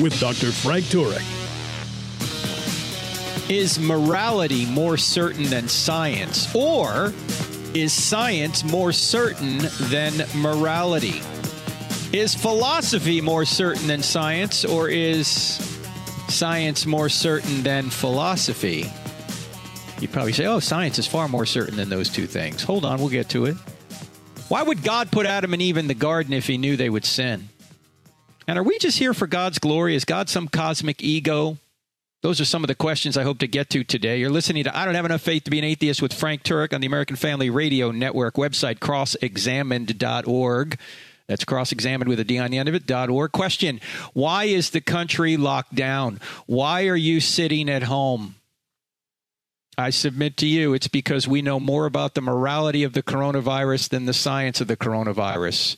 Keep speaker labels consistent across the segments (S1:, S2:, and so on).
S1: with Dr. Frank Turek.
S2: Is morality more certain than science? Or is science more certain than morality? Is philosophy more certain than science? Or is science more certain than philosophy? You'd probably say, oh, science is far more certain than those two things. Hold on, we'll get to it. Why would God put Adam and Eve in the garden if he knew they would sin? And are we just here for God's glory? Is God some cosmic ego? Those are some of the questions I hope to get to today. You're listening to I Don't Have Enough Faith to Be an Atheist with Frank Turek on the American Family Radio Network website, crossexamined.org. That's cross-examined with a D on the end of it, dot org. Question, why is the country locked down? Why are you sitting at home? I submit to you, it's because we know more about the morality of the coronavirus than the science of the coronavirus.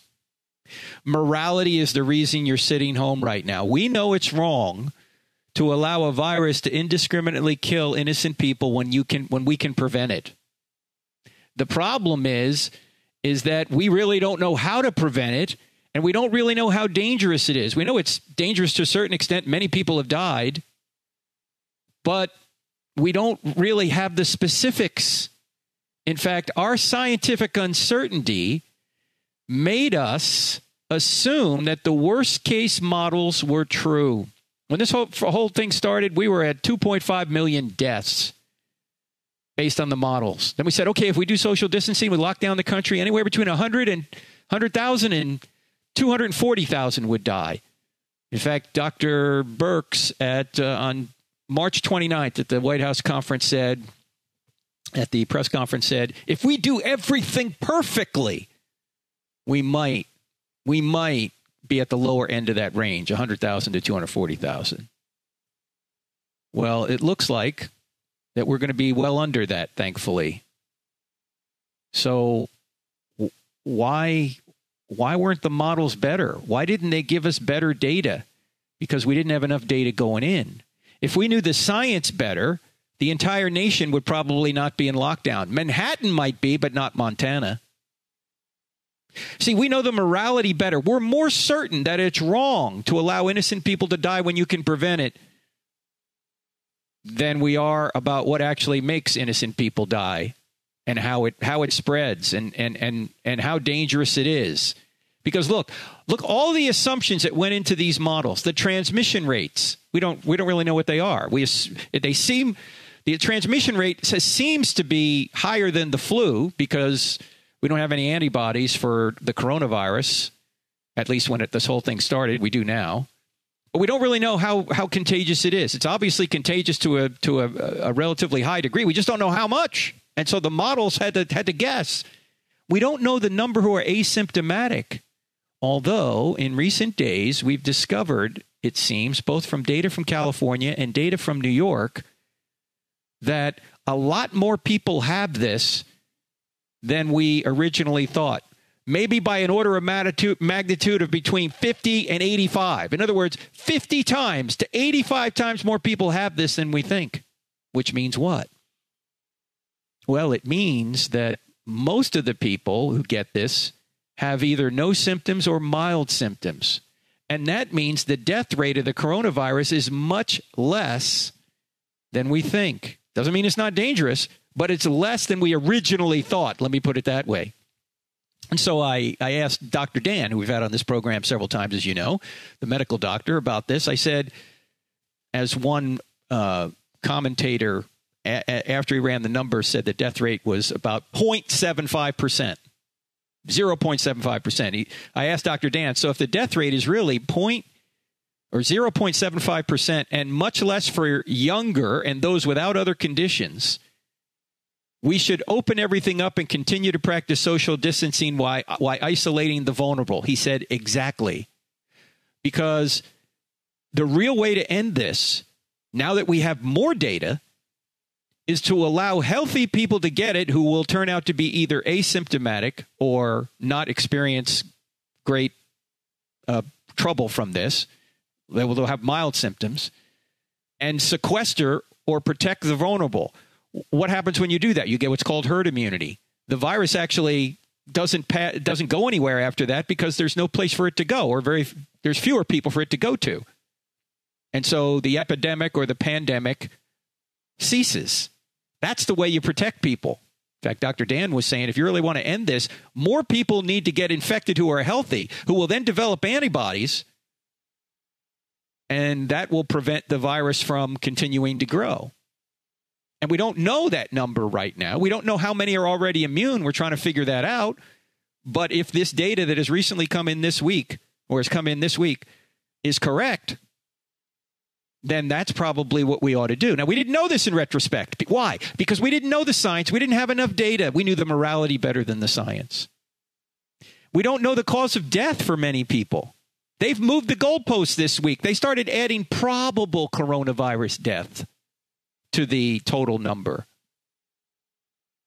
S2: Morality is the reason you're sitting home right now. We know it's wrong to allow a virus to indiscriminately kill innocent people when you can when we can prevent it. The problem is is that we really don't know how to prevent it and we don't really know how dangerous it is. We know it's dangerous to a certain extent. Many people have died, but we don't really have the specifics. In fact, our scientific uncertainty made us assume that the worst case models were true. When this whole, whole thing started, we were at 2.5 million deaths based on the models. Then we said, okay, if we do social distancing, we lock down the country, anywhere between 100 and 100,000 and 240,000 would die. In fact, Dr. Birx at uh, on March 29th at the White House conference said, at the press conference said, if we do everything perfectly, we might, we might be at the lower end of that range, 100,000 to 240,000. Well, it looks like that we're going to be well under that, thankfully. So, why why weren't the models better? Why didn't they give us better data? Because we didn't have enough data going in. If we knew the science better, the entire nation would probably not be in lockdown. Manhattan might be, but not Montana. See, we know the morality better. We're more certain that it's wrong to allow innocent people to die when you can prevent it than we are about what actually makes innocent people die and how it how it spreads and and and and how dangerous it is. Because look, look all the assumptions that went into these models, the transmission rates. We don't we don't really know what they are. We they seem the transmission rate says, seems to be higher than the flu because we don't have any antibodies for the coronavirus. At least when it, this whole thing started, we do now. But we don't really know how, how contagious it is. It's obviously contagious to a to a, a relatively high degree. We just don't know how much. And so the models had to had to guess. We don't know the number who are asymptomatic. Although in recent days we've discovered, it seems, both from data from California and data from New York, that a lot more people have this than we originally thought maybe by an order of magnitude of between 50 and 85. In other words, 50 times to 85 times more people have this than we think, which means what? Well, it means that most of the people who get this have either no symptoms or mild symptoms. And that means the death rate of the coronavirus is much less than we think. Doesn't mean it's not dangerous, but it's less than we originally thought. Let me put it that way. And so I, I asked Dr. Dan, who we've had on this program several times, as you know, the medical doctor, about this. I said, as one uh, commentator, a- after he ran the numbers, said the death rate was about 0.75%. 0.75%. He, I asked Dr. Dan, so if the death rate is really point or 0.75% and much less for younger and those without other conditions, we should open everything up and continue to practice social distancing while, while isolating the vulnerable. He said, exactly. Because the real way to end this, now that we have more data, is to allow healthy people to get it who will turn out to be either asymptomatic or not experience great uh, trouble from this. They will have mild symptoms and sequester or protect the vulnerable. What happens when you do that? You get what's called herd immunity. The virus actually doesn't pa- doesn't go anywhere after that because there's no place for it to go, or very there's fewer people for it to go to, and so the epidemic or the pandemic ceases. That's the way you protect people. In fact, Dr. Dan was saying if you really want to end this, more people need to get infected who are healthy, who will then develop antibodies, and that will prevent the virus from continuing to grow. And we don't know that number right now. We don't know how many are already immune. We're trying to figure that out. But if this data that has recently come in this week, or has come in this week, is correct, then that's probably what we ought to do. Now, we didn't know this in retrospect. Why? Because we didn't know the science. We didn't have enough data. We knew the morality better than the science. We don't know the cause of death for many people. They've moved the goalposts this week. They started adding probable coronavirus death to the total number.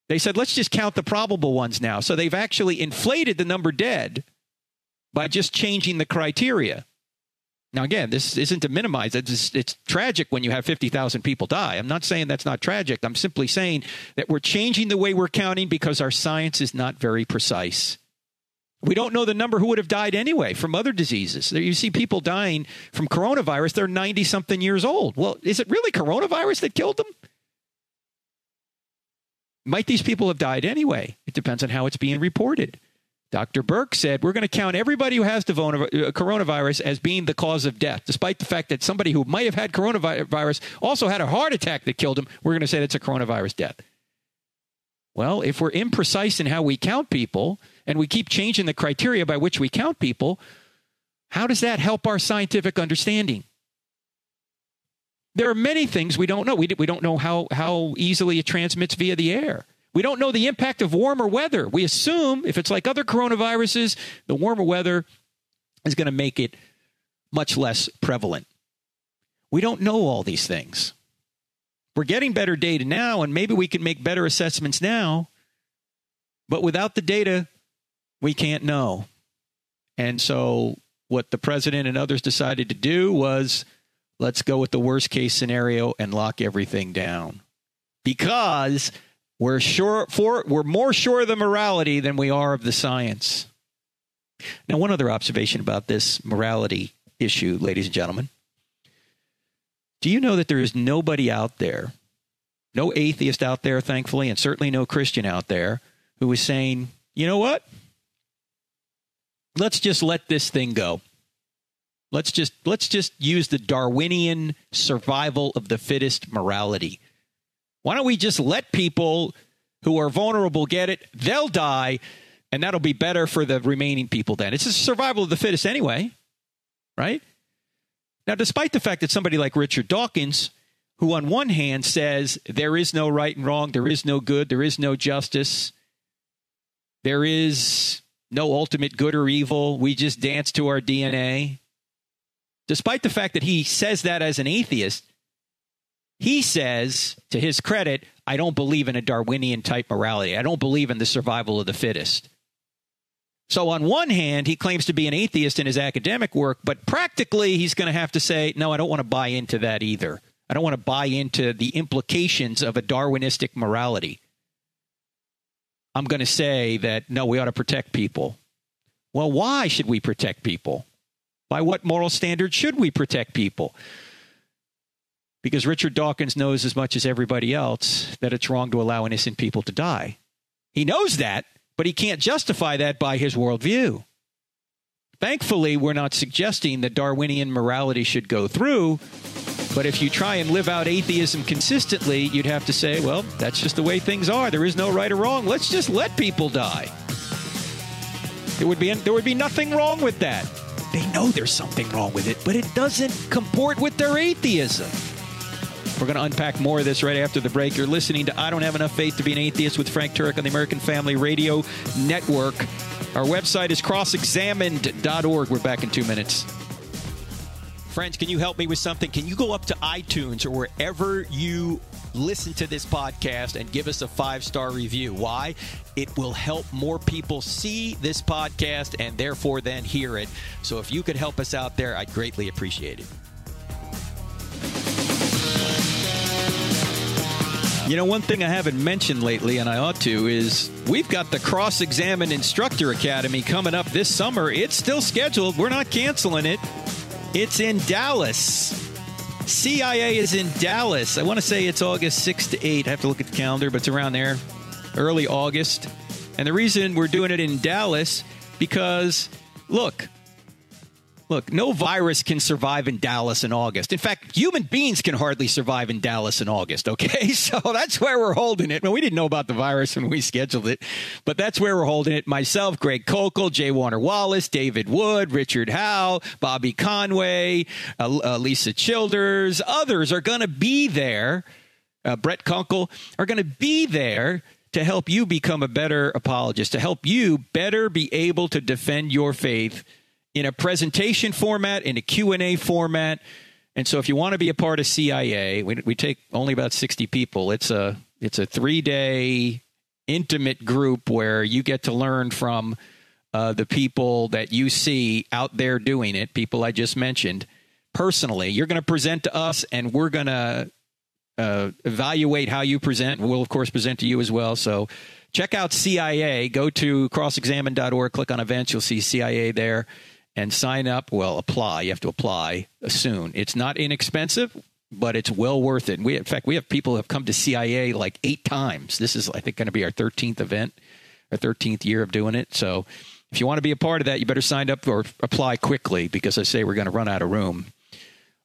S2: They said, let's just count the probable ones now. So they've actually inflated the number dead by just changing the criteria. Now, again, this isn't to minimize it. It's, it's tragic when you have 50,000 people die. I'm not saying that's not tragic. I'm simply saying that we're changing the way we're counting because our science is not very precise. We don't know the number who would have died anyway from other diseases. You see people dying from coronavirus, they're 90 something years old. Well, is it really coronavirus that killed them? Might these people have died anyway? It depends on how it's being reported. Dr. Birx said, We're going to count everybody who has uh, coronavirus as being the cause of death, despite the fact that somebody who might have had coronavirus also had a heart attack that killed him. We're going to say that's a coronavirus death. Well, if we're imprecise in how we count people, and we keep changing the criteria by which we count people, how does that help our scientific understanding? There are many things we don't know. We, we don't know how, how easily it transmits via the air. We don't know the impact of warmer weather. We assume if it's like other coronaviruses, the warmer weather is going to make it much less prevalent. We don't know all these things. We're getting better data now, and maybe we can make better assessments now. But without the data, we can't know. And so what the president and others decided to do was let's go with the worst case scenario and lock everything down. Because we're sure for we're more sure of the morality than we are of the science. Now, one other observation about this morality issue, ladies and gentlemen. Do you know that there is nobody out there, no atheist out there, thankfully, and certainly no Christian out there, who is saying, you know what? let's just let this thing go. Let's just let's just use the Darwinian survival of the fittest morality. Why don't we just let people who are vulnerable get it? They'll die, and that'll be better for the remaining people then. It's a survival of the fittest anyway, right? Now, despite the fact that somebody like Richard Dawkins, who on one hand says there is no right and wrong, there is no good, there is no justice, there is no ultimate good or evil. We just dance to our DNA. Despite the fact that he says that as an atheist, he says, to his credit, I don't believe in a Darwinian type morality. I don't believe in the survival of the fittest. So, on one hand, he claims to be an atheist in his academic work, but practically he's going to have to say, no, I don't want to buy into that either. I don't want to buy into the implications of a Darwinistic morality. I'm going to say that no, we ought to protect people. Well, why should we protect people? By what moral standard should we protect people? Because Richard Dawkins knows as much as everybody else that it's wrong to allow innocent people to die. He knows that, but he can't justify that by his worldview. Thankfully, we're not suggesting that Darwinian morality should go through, but if you try and live out atheism consistently, you'd have to say, well, that's just the way things are. There is no right or wrong. Let's just let people die. It would be there would be nothing wrong with that. They know there's something wrong with it, but it doesn't comport with their atheism. We're going to unpack more of this right after the break. You're listening to I Don't Have Enough Faith to Be an Atheist with Frank Turek on the American Family Radio Network. Our website is crossexamined.org. We're back in two minutes. Friends, can you help me with something? Can you go up to iTunes or wherever you listen to this podcast and give us a five star review? Why? It will help more people see this podcast and therefore then hear it. So if you could help us out there, I'd greatly appreciate it. You know, one thing I haven't mentioned lately, and I ought to, is we've got the Cross Examine Instructor Academy coming up this summer. It's still scheduled, we're not canceling it. It's in Dallas. CIA is in Dallas. I want to say it's August 6 to 8. I have to look at the calendar, but it's around there, early August. And the reason we're doing it in Dallas because look, Look, no virus can survive in Dallas in August. In fact, human beings can hardly survive in Dallas in August, okay? So that's where we're holding it. Well, we didn't know about the virus when we scheduled it, but that's where we're holding it. Myself, Greg Koukl, J. Warner Wallace, David Wood, Richard Howe, Bobby Conway, uh, uh, Lisa Childers, others are going to be there. Uh, Brett Kunkle are going to be there to help you become a better apologist, to help you better be able to defend your faith in a presentation format, in a Q&A format. And so if you want to be a part of CIA, we, we take only about 60 people. It's a it's a 3-day intimate group where you get to learn from uh, the people that you see out there doing it, people I just mentioned, personally. You're going to present to us, and we're going to uh, evaluate how you present. We'll, of course, present to you as well. So check out CIA. Go to crossexamined.org, click on events. You'll see CIA there and sign up. Well, apply. You have to apply soon. It's not inexpensive, but it's well worth it. we, in fact, we have people who have come to CIA like eight times. This is, I think, going to be our 13th event, our 13th year of doing it. So if you want to be a part of that, you better sign up or apply quickly because I say we're going to run out of room.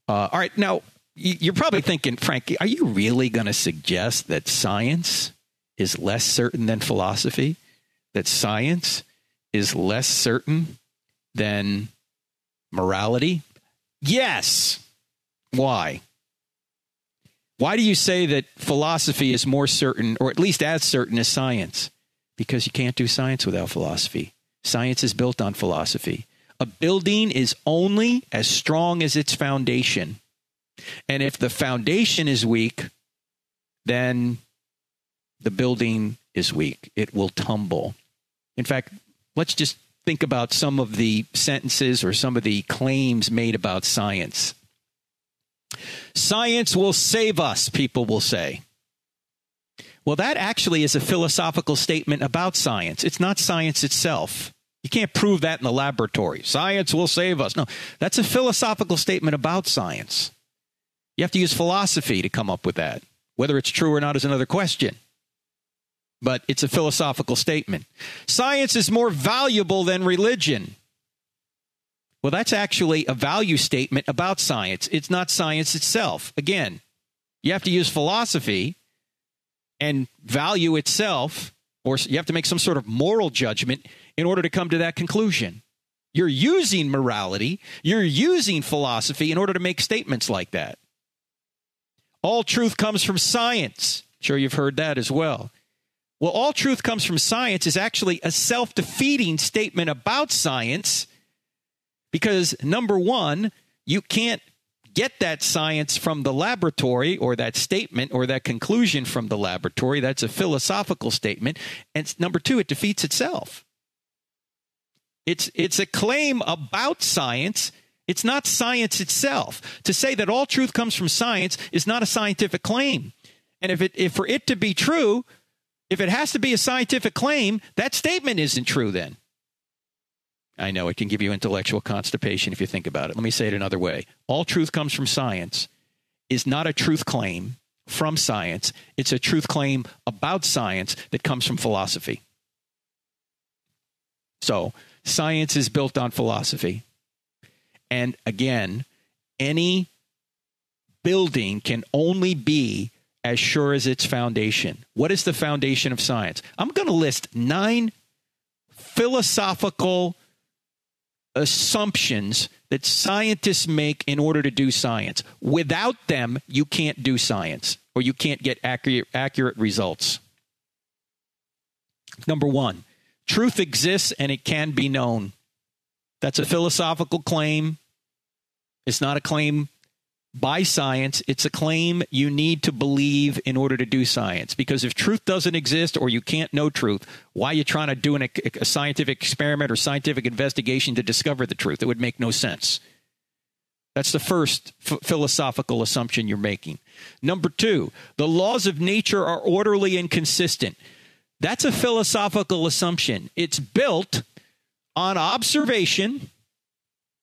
S2: Uh, all right. Now, you're probably thinking, Frank, are you really going to suggest that science is less certain than philosophy? That science is less certain than morality? Yes. Why? Why do you say that philosophy is more certain, or at least as certain as science? Because you can't do science without philosophy. Science is built on philosophy. A building is only as strong as its foundation. And if the foundation is weak, then the building is weak. It will tumble. In fact, let's just think about some of the sentences or some of the claims made about science. Science will save us, people will say. Well, that actually is a philosophical statement about science. It's not science itself. You can't prove that in the laboratory. Science will save us. No, that's a philosophical statement about science. You have to use philosophy to come up with that. Whether it's true or not is another question but it's a philosophical statement. Science is more valuable than religion. Well, that's actually a value statement about science. It's not science itself. Again, you have to use philosophy and value itself, or you have to make some sort of moral judgment in order to come to that conclusion. You're using morality, you're using philosophy in order to make statements like that. All truth comes from science. sure, you've heard that as well. Well, all truth comes from science is actually a self defeating statement about science because, number one, you can't get that science from the laboratory or that statement or that conclusion from the laboratory. That's a philosophical statement. And number two, it defeats itself. It's, it's a claim about science. It's not science itself. To say that all truth comes from science is not a scientific claim. And if, it, if for it to be true, if it has to be a scientific claim, that statement isn't true then. I know it can give you intellectual constipation if you think about it. Let me say it another way. All truth comes from science is not a truth claim from science, it's a truth claim about science that comes from philosophy. So, science is built on philosophy. And again, any building can only be as sure as its foundation. What is the foundation of science? I'm going to list nine philosophical assumptions that scientists make in order to do science. Without them, you can't do science or you can't get accurate, accurate results. Number one, truth exists and it can be known. That's a philosophical claim. It's not a claim by science. It's a claim you need to believe in order to do science. Because if truth doesn't exist or you can't know truth, why are you trying to do an, a scientific experiment or scientific investigation to discover the truth? It would make no sense. That's the first f- philosophical assumption you're making. Number two, the laws of nature are orderly and consistent. That's a philosophical assumption. It's built on observation,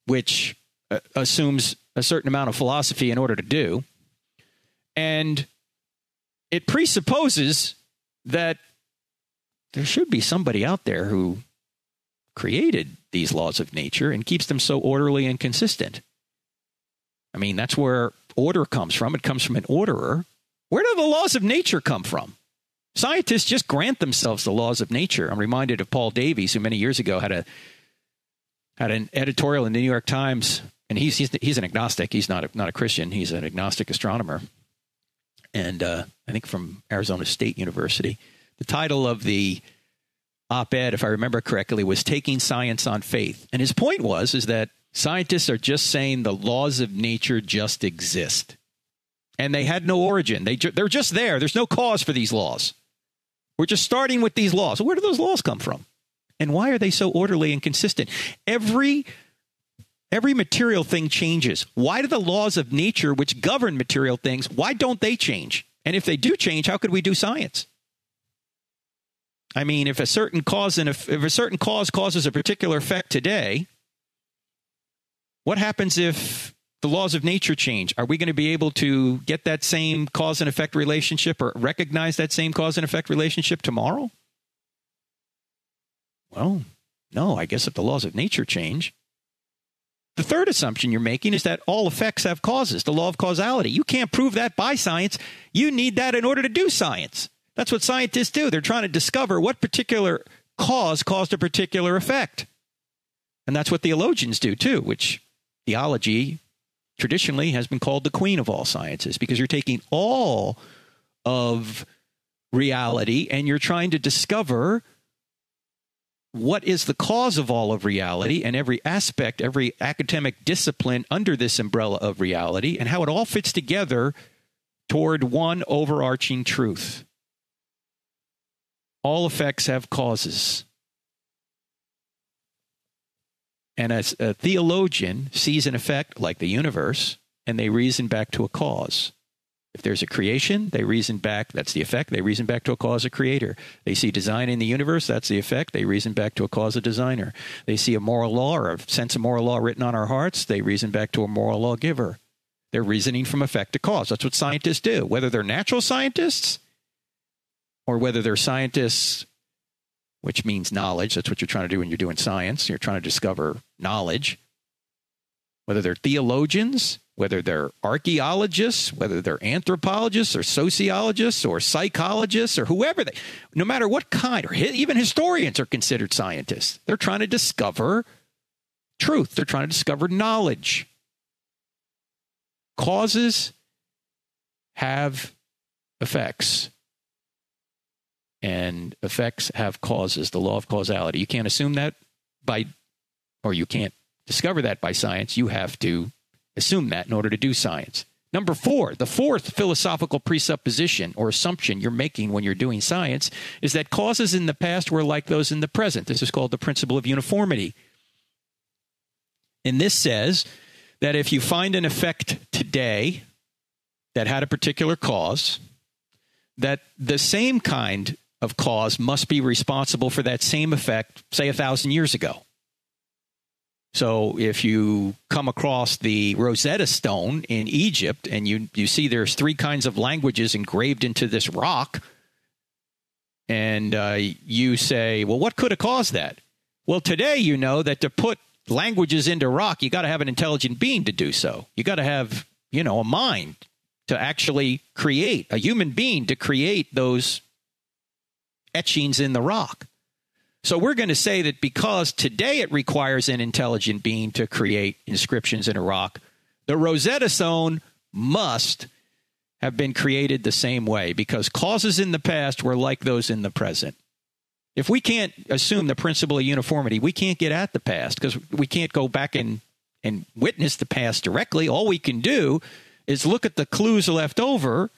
S2: which uh, assumes a certain amount of philosophy in order to do. And it presupposes that there should be somebody out there who created these laws of nature and keeps them so orderly and consistent. I mean, that's where order comes from. It comes from an orderer. Where do the laws of nature come from? Scientists just grant themselves the laws of nature. I'm reminded of Paul Davies, who many years ago had a had an editorial in the New York Times and he's he's he's an agnostic. He's not a, not a Christian. He's an agnostic astronomer, and uh, I think from Arizona State University. The title of the op-ed, if I remember correctly, was "Taking Science on Faith," and his point was is that scientists are just saying the laws of nature just exist, and they had no origin. They ju- they're just there. There's no cause for these laws. We're just starting with these laws. Where do those laws come from? And why are they so orderly and consistent? Every Every material thing changes. Why do the laws of nature, which govern material things, why don't they change? And if they do change, how could we do science? I mean, if a certain cause and if, if a certain cause causes a particular effect today, what happens if the laws of nature change? Are we going to be able to get that same cause and effect relationship or recognize that same cause and effect relationship tomorrow? Well, no, I guess if the laws of nature change, the third assumption you're making is that all effects have causes, the law of causality. You can't prove that by science. You need that in order to do science. That's what scientists do. They're trying to discover what particular cause caused a particular effect. And that's what theologians do too, which theology traditionally has been called the queen of all sciences because you're taking all of reality and you're trying to discover what is the cause of all of reality and every aspect, every academic discipline under this umbrella of reality, and how it all fits together toward one overarching truth. All effects have causes. And as a theologian sees an effect like the universe, and they reason back to a cause. If there's a creation, they reason back, that's the effect, they reason back to a cause of creator. They see design in the universe, that's the effect, they reason back to a cause of designer. They see a moral law or a sense of moral law written on our hearts, they reason back to a moral law giver. They're reasoning from effect to cause. That's what scientists do. Whether they're natural scientists or whether they're scientists, which means knowledge, that's what you're trying to do when you're doing science, you're trying to discover knowledge. Whether they're theologians, whether they're archaeologists, whether they're anthropologists or sociologists or psychologists or whoever they, no matter what kind, or even historians are considered scientists. They're trying to discover truth, they're trying to discover knowledge. Causes have effects, and effects have causes, the law of causality. You can't assume that by, or you can't discover that by science. You have to assume that in order to do science. Number four, the fourth philosophical presupposition or assumption you're making when you're doing science is that causes in the past were like those in the present. This is called the principle of uniformity. And this says that if you find an effect today that had a particular cause, that the same kind of cause must be responsible for that same effect, say, a thousand years ago. So if you come across the Rosetta Stone in Egypt and you, you see there's three kinds of languages engraved into this rock, and uh, you say, well, what could have caused that? Well, today you know that to put languages into rock, you got to have an intelligent being to do so. You got to have, you know, a mind to actually create, a human being to create those etchings in the rock. So we're going to say that because today it requires an intelligent being to create inscriptions in a rock, the Rosetta Stone must have been created the same way because causes in the past were like those in the present. If we can't assume the principle of uniformity, we can't get at the past because we can't go back in and witness the past directly. All we can do is look at the clues left over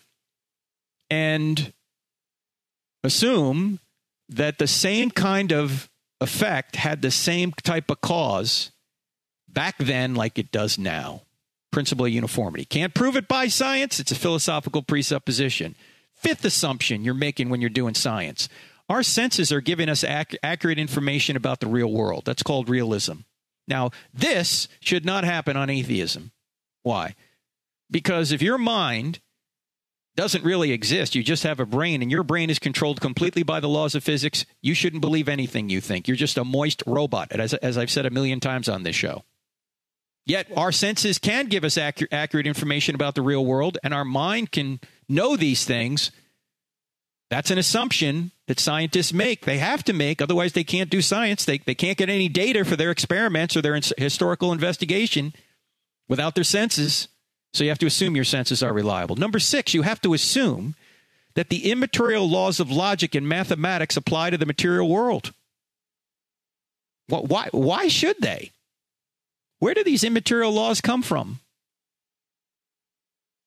S2: and assume that the same kind of effect had the same type of cause back then like it does now. Principle of uniformity. Can't prove it by science. It's a philosophical presupposition. Fifth assumption you're making when you're doing science. Our senses are giving us ac- accurate information about the real world. That's called realism. Now, this should not happen on atheism. Why? Because if your mind doesn't really exist, you just have a brain, and your brain is controlled completely by the laws of physics, you shouldn't believe anything you think. You're just a moist robot, as, as I've said a million times on this show. Yet our senses can give us accurate, accurate information about the real world, and our mind can know these things. That's an assumption that scientists make. They have to make, otherwise, they can't do science. They, they can't get any data for their experiments or their historical investigation without their senses. So you have to assume your senses are reliable. Number six, you have to assume that the immaterial laws of logic and mathematics apply to the material world. Why, why should they? Where do these immaterial laws come from?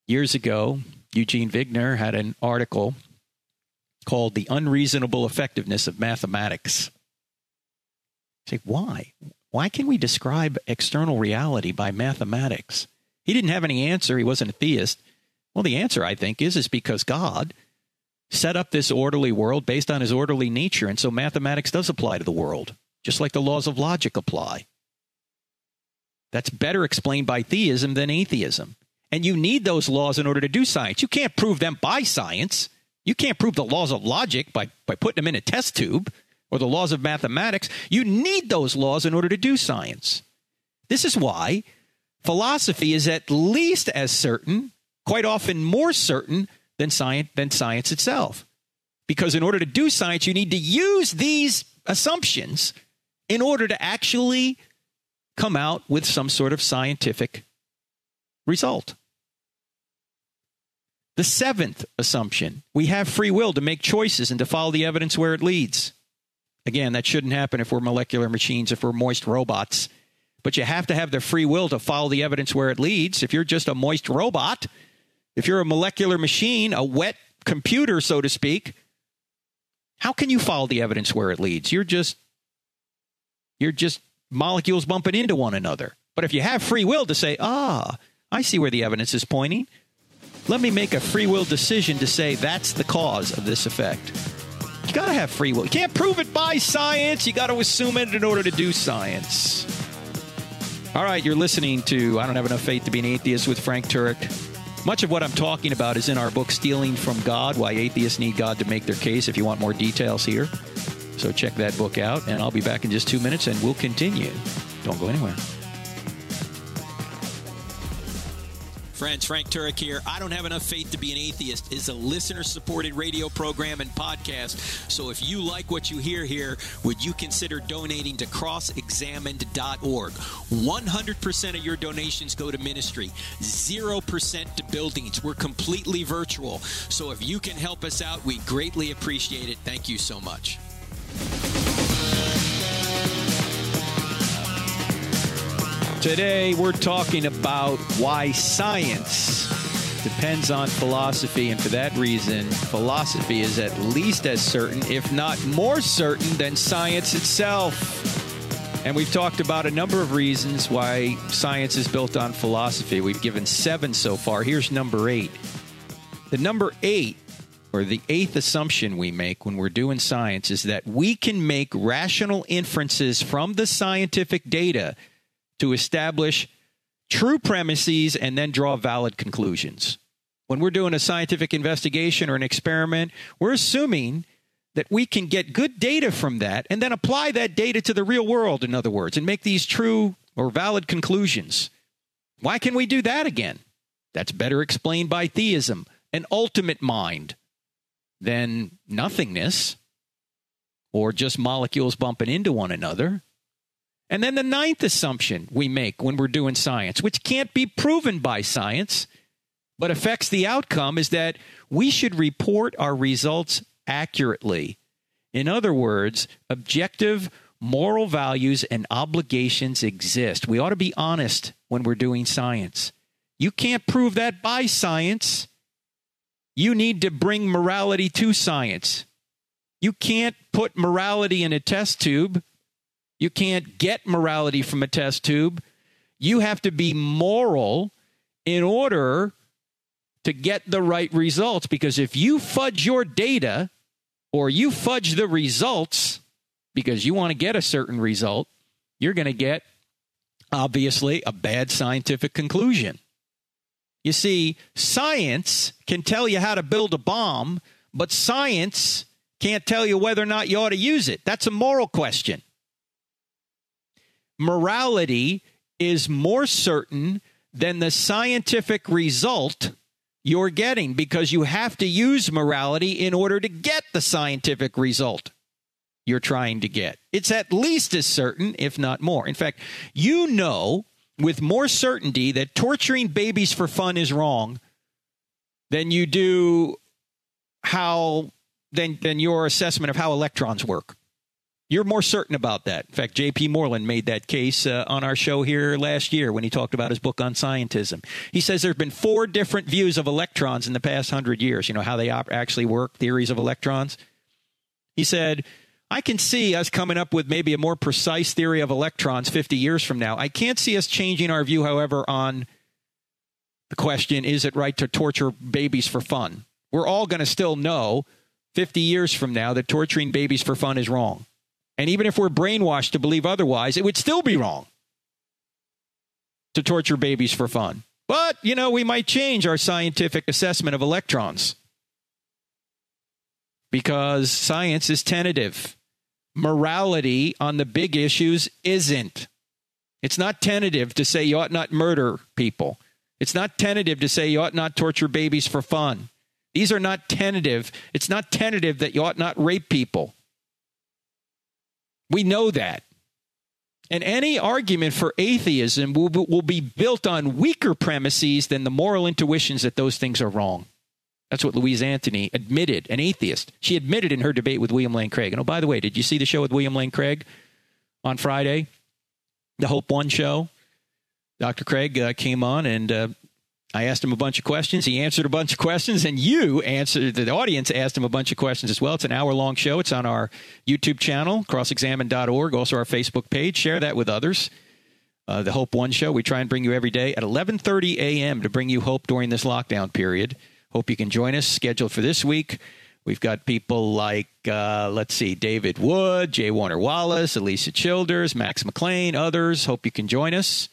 S2: Years ago, Eugene Wigner had an article called The Unreasonable Effectiveness of Mathematics. Say, why? Why can we describe external reality by mathematics? He didn't have any answer. He wasn't a theist. Well, the answer, I think, is is because God set up this orderly world based on his orderly nature, and so mathematics does apply to the world, just like the laws of logic apply. That's better explained by theism than atheism. And you need those laws in order to do science. You can't prove them by science. You can't prove the laws of logic by, by putting them in a test tube or the laws of mathematics. You need those laws in order to do science. This is why philosophy is at least as certain, quite often more certain, than science, than science itself. Because in order to do science, you need to use these assumptions in order to actually come out with some sort of scientific result. The seventh assumption we have free will to make choices and to follow the evidence where it leads. Again, that shouldn't happen if we're molecular machines, if we're moist robots. But you have to have the free will to follow the evidence where it leads. If you're just a moist robot, if you're a molecular machine, a wet computer, so to speak, how can you follow the evidence where it leads? You're just you're just molecules bumping into one another. But if you have free will to say, ah, I see where the evidence is pointing, let me make a free will decision to say that's the cause of this effect. You got to have free will. You can't prove it by science. You got to assume it in order to do science. All right, you're listening to I Don't Have Enough Faith to Be an Atheist with Frank Turek. Much of what I'm talking about is in our book, Stealing from God Why Atheists Need God to Make Their Case, if you want more details here. So check that book out, and I'll be back in just two minutes and we'll continue. Don't go anywhere.
S3: Friends, Frank Turek here. I Don't Have Enough Faith to Be an Atheist is a listener supported radio program and podcast. So if you like what you hear here, would you consider donating to crossexamined.org? 100% of your donations go to ministry, 0% to buildings. We're completely virtual. So if you can help us out, we greatly appreciate it. Thank you so much.
S2: Today, we're talking about why science depends on philosophy, and for that reason, philosophy is at least as certain, if not more certain, than science itself. And we've talked about a number of reasons why science is built on philosophy. We've given seven so far. Here's number eight. The number eight, or the eighth assumption we make when we're doing science, is that we can make rational inferences from the scientific data to establish true premises and then draw valid conclusions. When we're doing a scientific investigation or an experiment, we're assuming that we can get good data from that and then apply that data to the real world, in other words, and make these true or valid conclusions. Why can we do that again? That's better explained by theism, an ultimate mind, than nothingness or just molecules bumping into one another. And then the ninth assumption we make when we're doing science, which can't be proven by science, but affects the outcome, is that we should report our results accurately. In other words, objective, moral values and obligations exist. We ought to be honest when we're doing science. You can't prove that by science. You need to bring morality to science. You can't put morality in a test tube. You can't get morality from a test tube. You have to be moral in order to get the right results. Because if you fudge your data or you fudge the results because you want to get a certain result, you're going to get, obviously, a bad scientific conclusion. You see, science can tell you how to build a bomb, but science can't tell you whether or not you ought to use it. That's a moral question. Morality is more certain than the scientific result you're getting because you have to use morality in order to get the scientific result you're trying to get. It's at least as certain, if not more. In fact, you know with more certainty that torturing babies for fun is wrong than you do how than than your assessment of how electrons work. You're more certain about that. In fact, J.P. Moreland made that case uh, on our show here last year when he talked about his book on scientism. He says there have been four different views of electrons in the past hundred years. You know how they op- actually work, theories of electrons. He said I can see us coming up with maybe a more precise theory of electrons 50 years from now. I can't see us changing our view, however, on the question is it right to torture babies for fun? We're all going to still know 50 years from now that torturing babies for fun is wrong. And even if we're brainwashed to believe otherwise, it would still be wrong to torture babies for fun. But, you know, we might change our scientific assessment of electrons because science is tentative morality on the big issues isn't. It's not tentative to say you ought not murder people. It's not tentative to say you ought not torture babies for fun. These are not tentative. It's not tentative that you ought not rape people. We know that. And any argument for atheism will, will be built on weaker premises than the moral intuitions that those things are wrong. That's what Louise Antony admitted, an atheist. She admitted in her debate with William Lane Craig. And oh, by the way, did you see the show with William Lane Craig on Friday? The Hope One show? Dr. Craig uh, came on and uh, I asked him a bunch of questions. He answered a bunch of questions, and you answered, the audience asked him a bunch of questions as well. It's an hour long show. It's on our YouTube channel, crossexamined.org, also our Facebook page. Share that with others. Uh, the Hope One show. We try and bring you every day at 11:30 a.m. to bring you hope during this lockdown period. Hope you can join us. Scheduled for this week, we've got people like, uh, let's see, David Wood, J. Warner Wallace, Alisa Childers, Max McLean, others. Hope you can join us.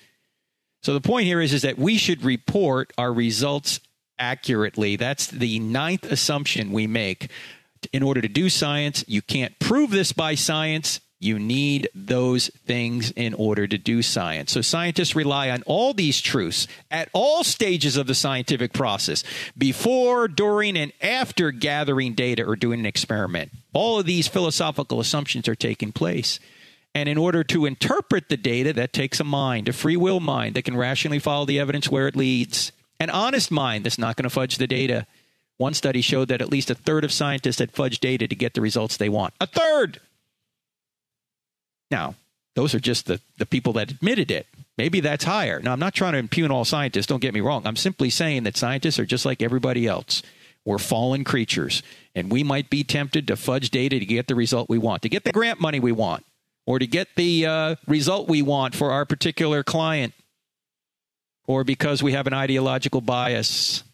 S2: So the point here is, is that we should report our results accurately. That's the ninth assumption we make. In order to do science, you can't prove this by science. You need those things in order to do science. So scientists rely on all these truths at all stages of the scientific process before, during, and after gathering data or doing an experiment. All of these philosophical assumptions are taking place. And in order to interpret the data, that takes a mind, a free will mind that can rationally follow the evidence where it leads. An honest mind that's not going to fudge the data. One study showed that at least a third of scientists had fudged data to get the results they want. A third! Now, those are just the, the people that admitted it. Maybe that's higher. Now, I'm not trying to impugn all scientists, don't get me wrong. I'm simply saying that scientists are just like everybody else. We're fallen creatures, and we might be tempted to fudge data to get the result we want, to get the grant money we want, or to get the uh, result we want for our particular client, or because we have an ideological bias.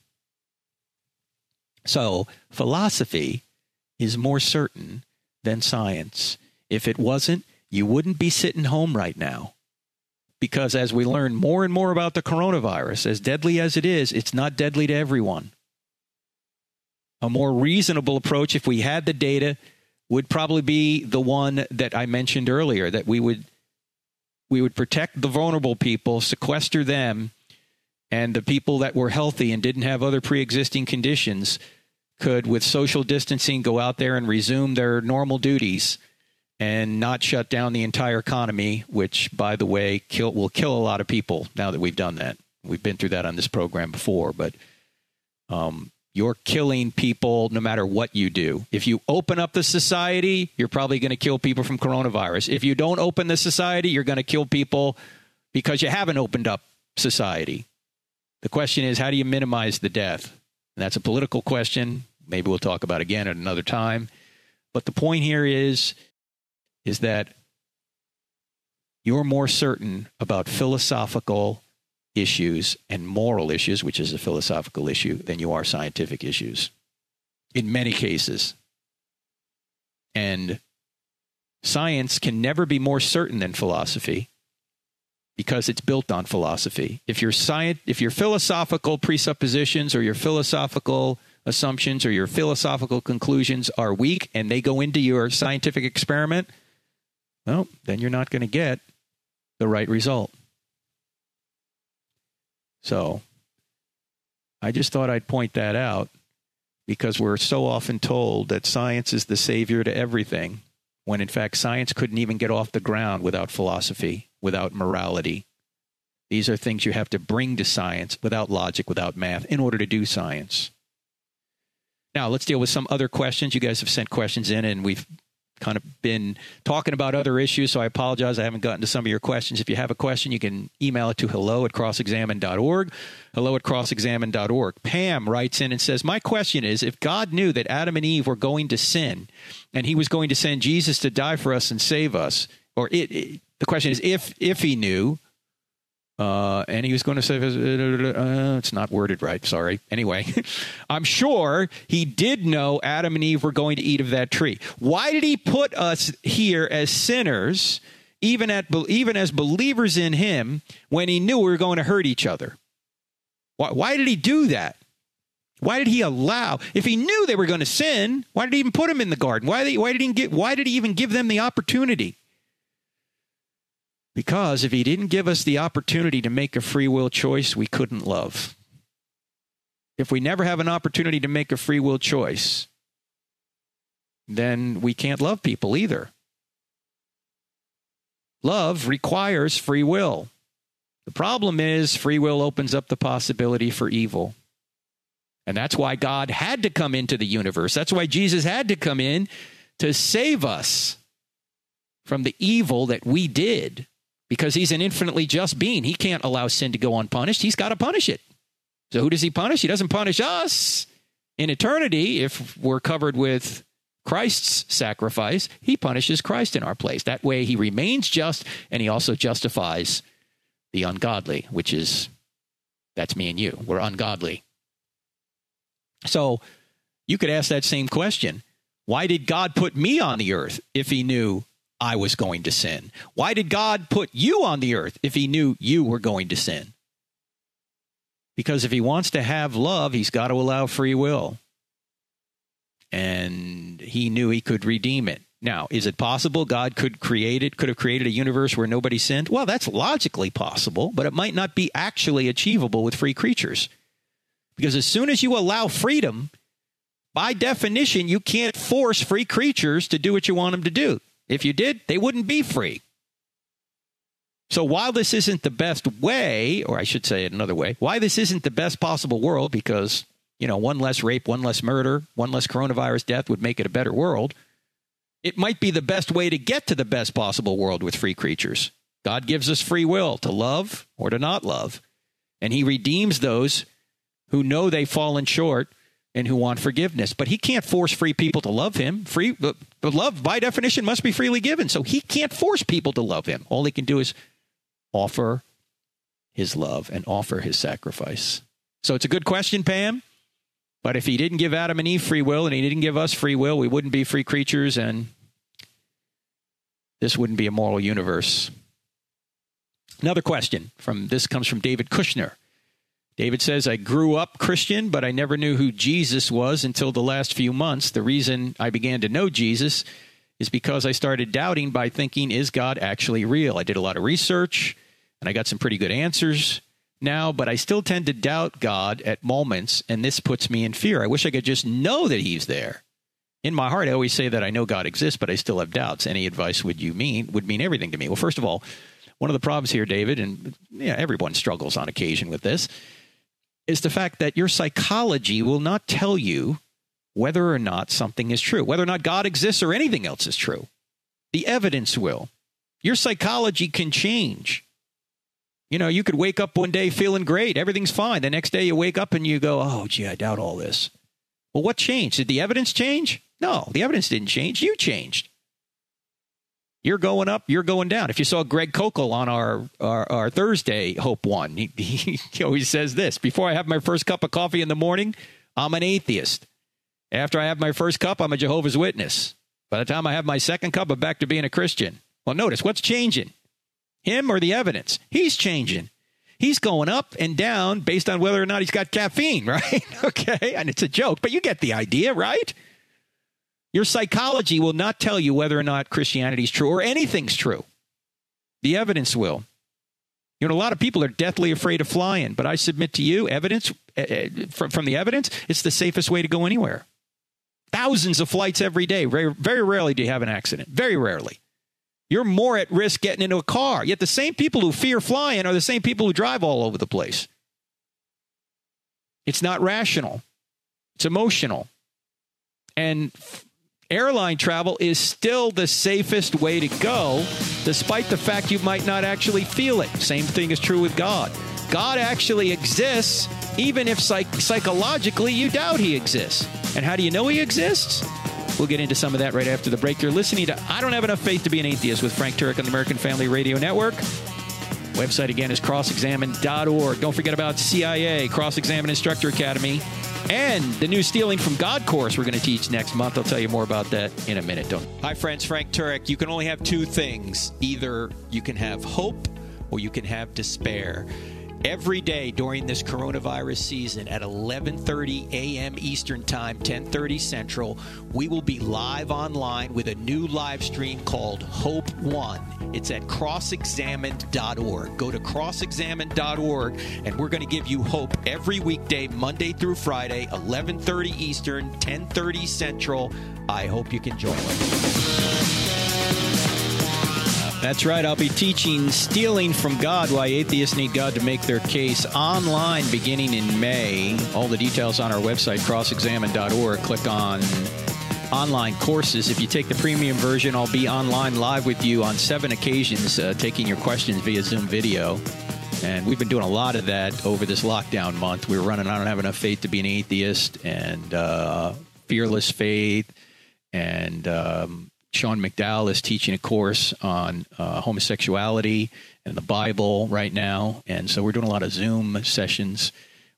S2: So, philosophy is more certain than science. If it wasn't, you wouldn't be sitting home right now. Because as we learn more and more about the coronavirus, as deadly as it is, it's not deadly to everyone. A more reasonable approach, if we had the data, would probably be the one that I mentioned earlier that we would we would protect the vulnerable people, sequester them, and the people that were healthy and didn't have other pre-existing conditions could with social distancing go out there and resume their normal duties and not shut down the entire economy, which, by the way, kill, will kill a lot of people now that we've done that. We've been through that on this program before, but um, you're killing people no matter what you do. If you open up the society, you're probably going to kill people from coronavirus. If you don't open the society, you're going to kill people because you haven't opened up society. The question is, how do you minimize the death? And that's a political question. Maybe we'll talk about again at another time. But the point here is, is that you're more certain about philosophical issues and moral issues, which is a philosophical issue, than you are scientific issues in many cases. And science can never be more certain than philosophy because it's built on philosophy. If your science, if your philosophical presuppositions or your philosophical assumptions or your philosophical conclusions are weak and they go into your scientific experiment, well, then you're not going to get the right result. So I just thought I'd point that out because we're so often told that science is the savior to everything, when in fact science couldn't even get off the ground without philosophy, without morality. These are things you have to bring to science without logic, without math, in order to do science. Now, let's deal with some other questions. You guys have sent questions in, and we've kind of been talking about other issues, so I apologize. I haven't gotten to some of your questions. If you have a question, you can email it to hello at crossexamined.org. Hello at crossexamined.org. Pam writes in and says, My question is if God knew that Adam and Eve were going to sin and he was going to send Jesus to die for us and save us, or it, it the question is if if he knew, uh, and he was going to say, uh, it's not worded right. Sorry. Anyway, I'm sure he did know Adam and Eve were going to eat of that tree. Why did he put us here as sinners, even at even as believers in him, when he knew we were going to hurt each other? Why, why did he do that? Why did he allow? If he knew they were going to sin, why did he even put them in the garden? Why, did he, why did he get? Why did he even give them the opportunity? Because if he didn't give us the opportunity to make a free will choice, we couldn't love. If we never have an opportunity to make a free will choice, then we can't love people either. Love requires free will. The problem is, free will opens up the possibility for evil. And that's why God had to come into the universe. That's why Jesus had to come in to save us from the evil that we did because he's an infinitely just being. He can't allow sin to go unpunished. He's got to punish it. So who does he punish? He doesn't punish us in eternity if we're covered with Christ's sacrifice. He punishes Christ in our place. That way he remains just and he also justifies the ungodly, which is that's me and you. We're ungodly. So you could ask that same question. Why did God put me on the earth if he knew I was going to sin? Why did God put you on the earth if he knew you were going to sin? Because if he wants to have love, he's got to allow free will. And he knew he could redeem it. Now, is it possible God could create it, could have created a universe where nobody sinned? Well, that's logically possible, but it might not be actually achievable with free creatures. Because as soon as you allow freedom, by definition, you can't force free creatures to do what you want them to do. If you did, they wouldn't be free. So while this isn't the best way, or I should say it another way, why this isn't the best possible world, because, you know, one less rape, one less murder, one less coronavirus death would make it a better world, it might be the best way to get to the best possible world with free creatures. God gives us free will to love or to not love. And he redeems those who know they've fallen short and who want forgiveness. But he can't force free people to love him. Free love by definition must be freely given. So he can't force people to love him. All he can do is offer his love and offer his sacrifice. So it's a good question, Pam. But if he didn't give Adam and Eve free will and he didn't give us free will, we wouldn't be free creatures and this wouldn't be a moral universe. Another question from this comes from David Kushner. David says, I grew up Christian, but I never knew who Jesus was until the last few months. The reason I began to know Jesus is because I started doubting by thinking, is God actually real? I did a lot of research and I got some pretty good answers now, but I still tend to doubt God at moments, and this puts me in fear. I wish I could just know that He's there. In my heart, I always say that I know God exists, but I still have doubts. Any advice would you mean would mean everything to me? Well, first of all, one of the problems here, David, and yeah, everyone struggles on occasion with this, is the fact that your psychology will not tell you whether or not something is true, whether or not God exists or anything else is true. The evidence will. Your psychology can change. You know, you could wake up one day feeling great, everything's fine. The next day you wake up and you go, oh, gee, I doubt all this. Well, what changed? Did the evidence change? No, the evidence didn't change. You changed. You're going up, you're going down. If you saw Greg Koukl on our, our, our Thursday Hope One, he, he always says this Before I have my first cup of coffee in the morning, I'm an atheist. After I have my first cup, I'm a Jehovah's Witness. By the time I have my second cup, I'm back to being a Christian. Well, notice what's changing? Him or the evidence? He's changing. He's going up and down based on whether or not he's got caffeine, right? okay. And it's a joke, but you get the idea, right? Your psychology will not tell you whether or not Christianity is true or anything's true. The evidence will. You know, a lot of people are deathly afraid of flying, but I submit to you, evidence uh, from, from the evidence, it's the safest way to go anywhere. Thousands of flights every day. Very rarely do you have an accident. Very rarely you're more at risk getting into a car. Yet the same people who fear flying are the same people who drive all over the place. It's not rational, it's emotional. And airline travel is still the safest way to go, despite the fact you might not actually feel it. Same thing is true with God. God actually exists, even if psych- psychologically you doubt he exists. And how do you know he exists? We'll get into some of that right after the break. You're listening to I Don't Have Enough Faith to Be an Atheist with Frank Turek on the American Family Radio Network. Website again is crossexamined.org. Don't forget about CIA, Cross Examine Instructor Academy, and the new Stealing from God course we're going to teach next month. I'll tell you more about that in a minute. Don't. Hi, friends. Frank Turek. You can only have two things either you can have hope or you can have despair every day during this coronavirus season at 11:30 a.m. Eastern Time, 10:30 Central, we will be live online with a new live stream called Hope One. It's at crossexamined.org. Go to crossexamined.org and we're going to give you hope every weekday Monday through Friday, 11:30 Eastern, 10:30 Central. I hope you can join us. That's right. I'll be teaching Stealing from God Why Atheists Need God to Make Their Case online beginning in May. All the details on our website, crossexamined.org. Click on online courses. If you take the premium version, I'll be online live with you on seven occasions, uh, taking your questions via Zoom video. And we've been doing a lot of that over this lockdown month. We are running I Don't Have Enough Faith to Be an Atheist and uh, Fearless Faith and um, Sean McDowell is teaching a course on uh, homosexuality and the Bible right now. And so we're doing a lot of Zoom sessions.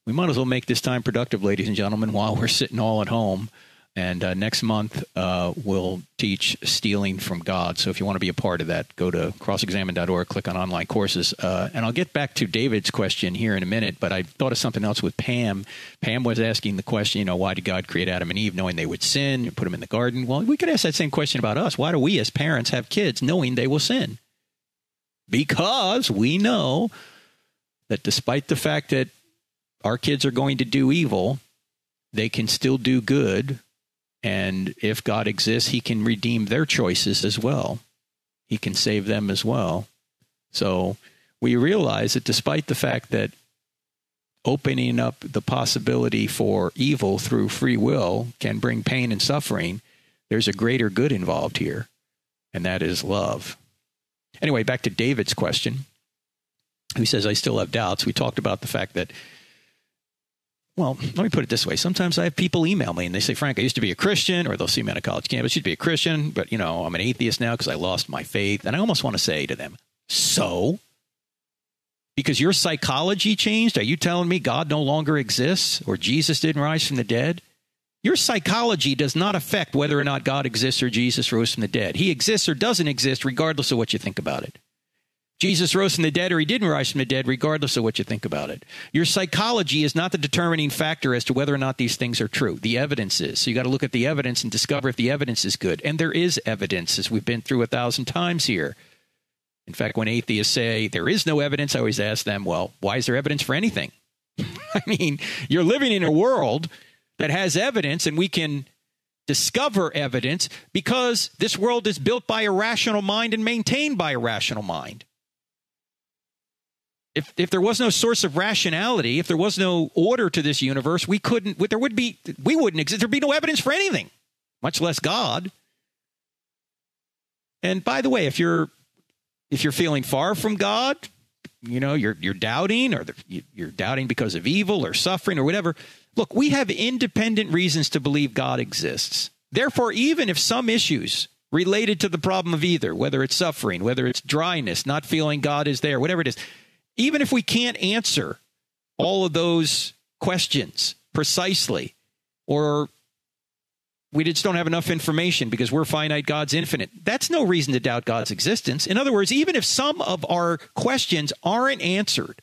S2: We might as well make this time productive, ladies and gentlemen, while we're sitting all at home. And uh, next month, uh, we'll teach stealing from God. So if you want to be a part of that, go to crossexamined.org, click on online courses. Uh, and I'll get back to David's question here in a minute, but I thought of something else with Pam. Pam was asking the question, you know, why did God create Adam and Eve knowing they would sin and put them in the garden? Well, we could ask that same question about us. Why do we as parents have kids knowing they will sin? Because we know that despite the fact that our kids are going to do evil, they can still do good and if God exists, he can redeem their choices as well. He can save them as well. So we realize that despite the fact that opening up the possibility for evil through free will can bring pain and suffering, there's a greater good involved here, and that is love. Anyway, back to David's question. He says, I still have doubts. We talked about the fact that well, let me put it this way. Sometimes I have people email me and they say, Frank, I used to be a Christian, or they'll see me on a college campus, used to be a Christian, but, you know, I'm an atheist now because I lost my faith. And I almost want to say to them, so? Because your psychology changed? Are you telling me God no longer exists or Jesus didn't rise from the dead? Your psychology does not affect whether or not God exists or Jesus rose from the dead. He exists or doesn't exist, regardless of what you think about it. Jesus rose from the dead or he didn't rise from the dead, regardless of what you think about it. Your psychology is not the determining factor as to whether or not these things are true. The evidence is. So you got to look at the evidence and discover if the evidence is good. And there is evidence, as we've been through a thousand times here. In fact, when atheists say there is no evidence, I always ask them, well, why is there evidence for anything? I mean, you're living in a world that has evidence, and we can discover evidence because this world is built by a rational mind and maintained by a rational mind. If if there was no source of rationality, if there was no order to this universe, we couldn't. There would be we wouldn't exist. There'd be no evidence for anything, much less God. And by the way, if you're if you're feeling far from God, you know you're you're doubting, or you're doubting because of evil or suffering or whatever. Look, we have independent reasons to believe God exists. Therefore, even if some issues related to the problem of either, whether it's suffering, whether it's dryness, not feeling God is there, whatever it is, even if we can't answer all of those questions precisely, or we just don't have enough information because we're finite, God's infinite. That's no reason to doubt God's existence. In other words, even if some of our questions aren't answered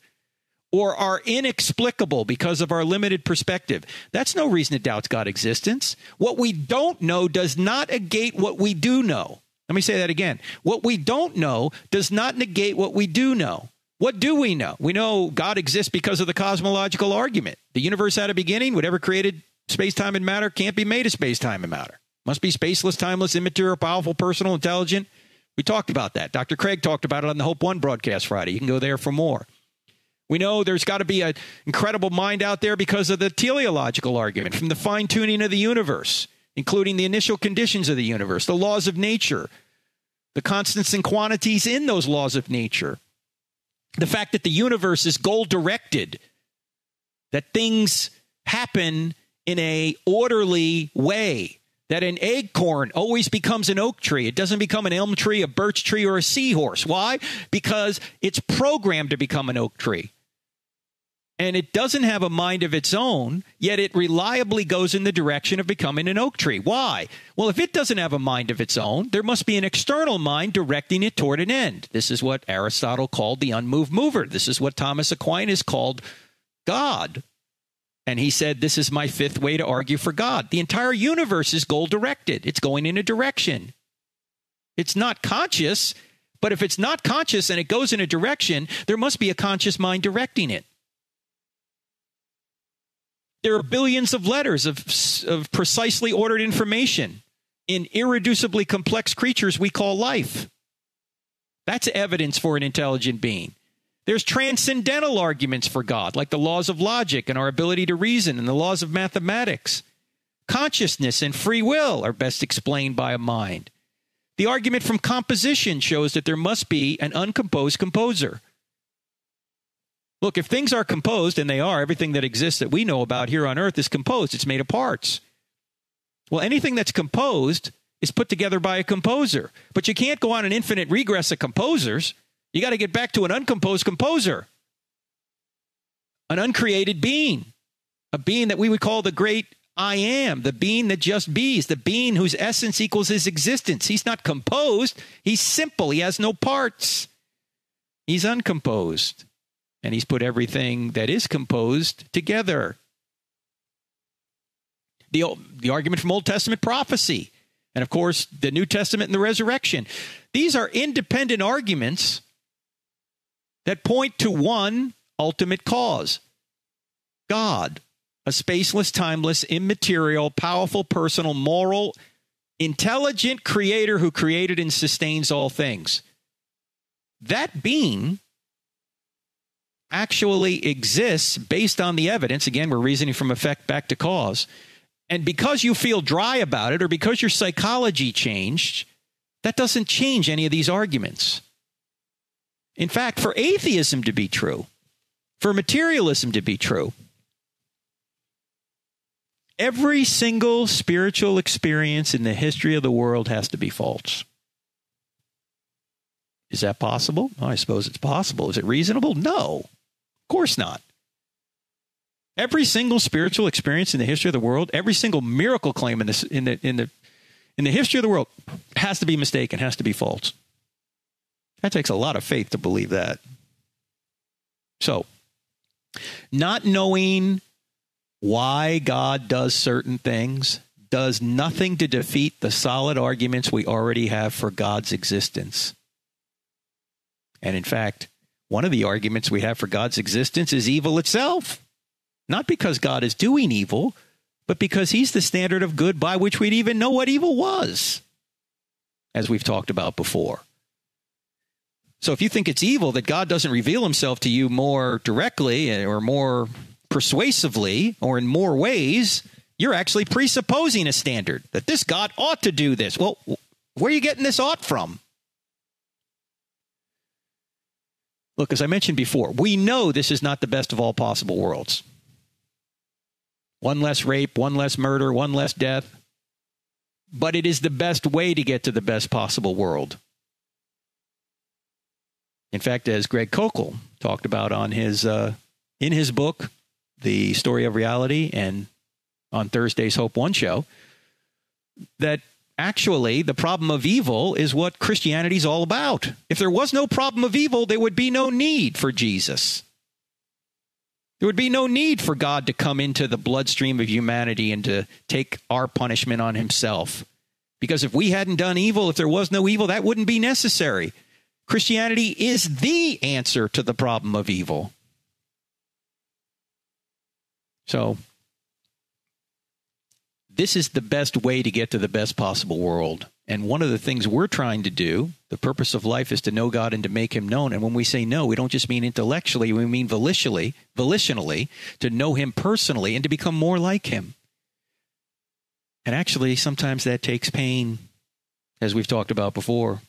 S2: or are inexplicable because of our limited perspective, that's no reason to doubt God's existence. What we don't know does not negate what we do know. Let me say that again. What we don't know does not negate what we do know. What do we know? We know God exists because of the cosmological argument. The universe had a beginning. Whatever created space, time, and matter can't be made of space, time, and matter. Must be spaceless, timeless, immaterial, powerful, personal, intelligent. We talked about that. Dr. Craig talked about it on the Hope One broadcast Friday. You can go there for more. We know there's got to be an incredible mind out there because of the teleological argument from the fine tuning of the universe, including the initial conditions of the universe, the laws of nature, the constants and quantities in those laws of nature, the fact that the universe is goal directed, that things happen in a orderly way, that an acorn always becomes an oak tree. It doesn't become an elm tree, a birch tree, or a seahorse. Why? Because it's programmed to become an oak tree and it doesn't have a mind of its own, yet it reliably goes in the direction of becoming an oak tree. Why? Well, if it doesn't have a mind of its own, there must be an external mind directing it toward an end. This is what Aristotle called the unmoved mover. This is what Thomas Aquinas called God. And he said, This is my fifth way to argue for God. The entire universe is goal directed, it's going in a direction. It's not conscious, but if it's not conscious and it goes in a direction, there must be a conscious mind directing it. There are billions of letters of, of precisely ordered information in irreducibly complex creatures we call life. That's evidence for an intelligent being. There's transcendental arguments for God, like the laws of logic and our ability to reason and the laws of mathematics. Consciousness and free will are best explained by a mind. The argument from composition shows that there must be an uncomposed composer. Look, if things are composed, and they are, everything that exists that we know about here on earth is composed, it's made of parts. Well, anything that's composed is put together by a composer. But you can't go on an infinite regress of composers. You got to get back to an uncomposed composer, an uncreated being, a being that we would call the great I am, the being that just bees, the being whose essence equals his existence. He's not composed, he's simple, he has no parts, he's uncomposed and he's put everything that is composed together. The, the argument from Old Testament prophecy, and of course, the New Testament and the resurrection. These are independent arguments that point to one ultimate cause God, a spaceless, timeless, immaterial, powerful, personal, moral, intelligent creator who created and sustains all things. That being actually exists based on the evidence. Again, we're reasoning from effect back to cause. And because you feel dry about it or because your psychology changed, that doesn't change any of these arguments. In fact, for atheism to be true, for materialism to be true, every single spiritual experience in the history of the world has to be false. Is that possible? Well, I suppose it's possible. Is it reasonable? No course not. Every single spiritual experience in the history of the world, every single miracle claim in this in the in the in the history of the world has to be mistaken, has to be false. That takes a lot of faith to believe that. So, not knowing why God does certain things does nothing to defeat the solid arguments we already have for God's existence. And in fact, one of the arguments we have for God's existence is evil itself. Not because God is doing evil, but because he's the standard of good by which we'd even know what evil was, as we've talked about before. So if you think it's evil that God doesn't reveal himself to you more directly or more persuasively or in more ways, you're actually presupposing a standard that this God ought to do this. Well, where are you getting this ought from? Look, as I mentioned before, we know this is not the best of all possible worlds. One less rape, one less murder, one less death. But it is the best way to get to the best possible world. In fact, as Greg Koukl talked about on his uh, in his book, The Story of Reality, and on Thursday's Hope One show, that actually the problem of evil is what Christianity is all about. If there was no problem of evil, there would be no need for Jesus. There would be no need for God to come into the bloodstream of humanity and to take our punishment on himself. Because if we hadn't done evil, if there was no evil, that wouldn't be necessary. Christianity is the answer to the problem of evil. So this is the best way to get to the best possible world. And one of the things we're trying to do, the purpose of life is to know God and to make him known. And when we say no, we don't just mean intellectually, we mean volitionally, volitionally, to know him personally and to become more like him. And actually, sometimes that takes pain, as we've talked about before.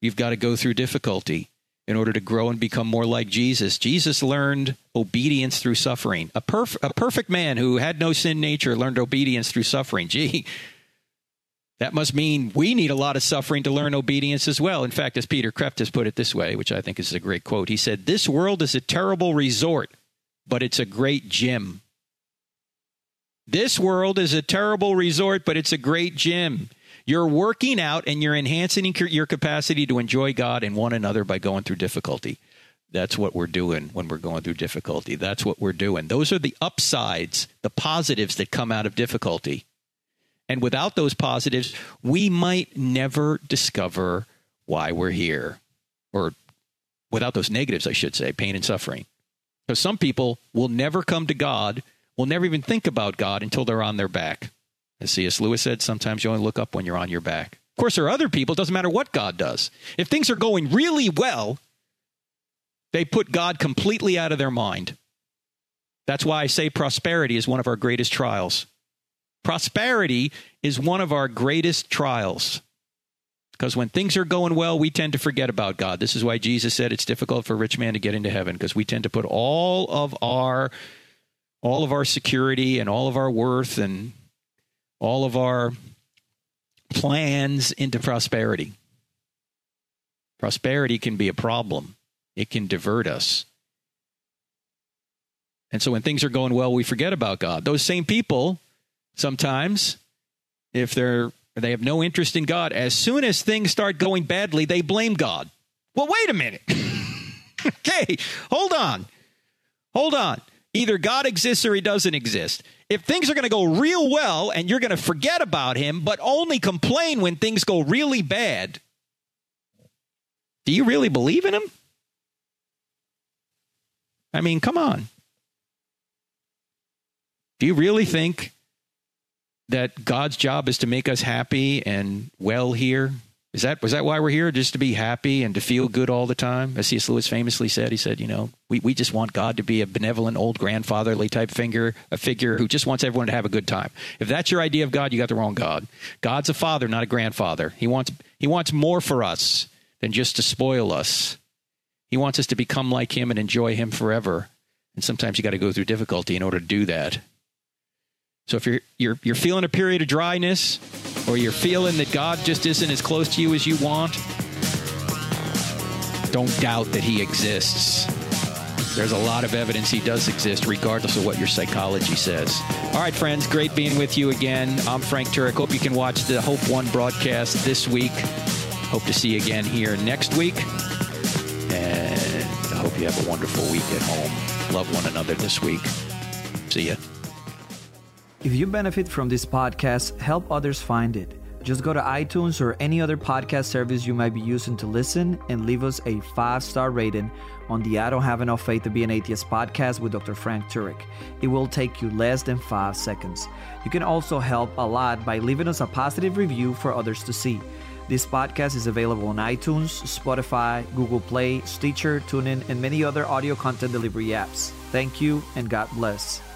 S2: You've got to go through difficulty in order to grow and become more like Jesus. Jesus learned obedience through suffering. A, perf- a perfect man who had no sin nature learned obedience through suffering. Gee, that must mean we need a lot of suffering to learn obedience as well. In fact, as Peter Kreeft has put it this way, which I think is a great quote, he said, This world is a terrible resort, but it's a great gym. This world is a terrible resort, but it's a great gym. You're working out and you're enhancing your capacity to enjoy God and one another by going through difficulty. That's what we're doing when we're going through difficulty. That's what we're doing. Those are the upsides, the positives that come out of difficulty. And without those positives, we might never discover why we're here. Or without those negatives, I should say, pain and suffering. Because some people will never come to God, will never even think about God until they're on their back. As C.S. Lewis said, sometimes you only look up when you're on your back. Of course, there are other people, it doesn't matter what God does. If things are going really well, they put God completely out of their mind. That's why I say prosperity is one of our greatest trials. Prosperity is one of our greatest trials. Because when things are going well, we tend to forget about God. This is why Jesus said it's difficult for a rich man to get into heaven, because we tend to put all of our all of our security and all of our worth and all of our plans into prosperity. Prosperity can be a problem, it can divert us. And so when things are going well, we forget about God. Those same people, sometimes, if they're they have no interest in God, as soon as things start going badly, they blame God. Well, wait a minute. okay, hold on. Hold on. Either God exists or he doesn't exist. If things are going to go real well and you're going to forget about him, but only complain when things go really bad, do you really believe in him? I mean, come on. Do you really think that God's job is to make us happy and well here? Is that was that why we're here? Just to be happy and to feel good all the time? As C.S. Lewis famously said, he said, you know, we, we just want God to be a benevolent old grandfatherly type figure, a figure who just wants everyone to have a good time. If that's your idea of God, you got the wrong God. God's a father, not a grandfather. He wants he wants more for us than just to spoil us. He wants us to become like him and enjoy him forever. And sometimes you got to go through difficulty in order to do that. So if you're you're you're feeling a period of dryness, or you're feeling that God just isn't as close to you as you want, don't doubt that He exists. There's a lot of evidence He does exist, regardless of what your psychology says. All right, friends, great being with you again. I'm Frank Turek. Hope you can watch the Hope One broadcast this week. Hope to see you again here next week. And I hope you have a wonderful week at home. Love one another this week. See ya.
S4: If you benefit from this podcast, help others find it. Just go to iTunes or any other podcast service you might be using to listen and leave us a five star rating on the I Don't Have Enough Faith to Be an Atheist podcast with Dr. Frank Turek. It will take you less than five seconds. You can also help a lot by leaving us a positive review for others to see. This podcast is available on iTunes, Spotify, Google Play, Stitcher, TuneIn, and many other audio content delivery apps. Thank you and God bless.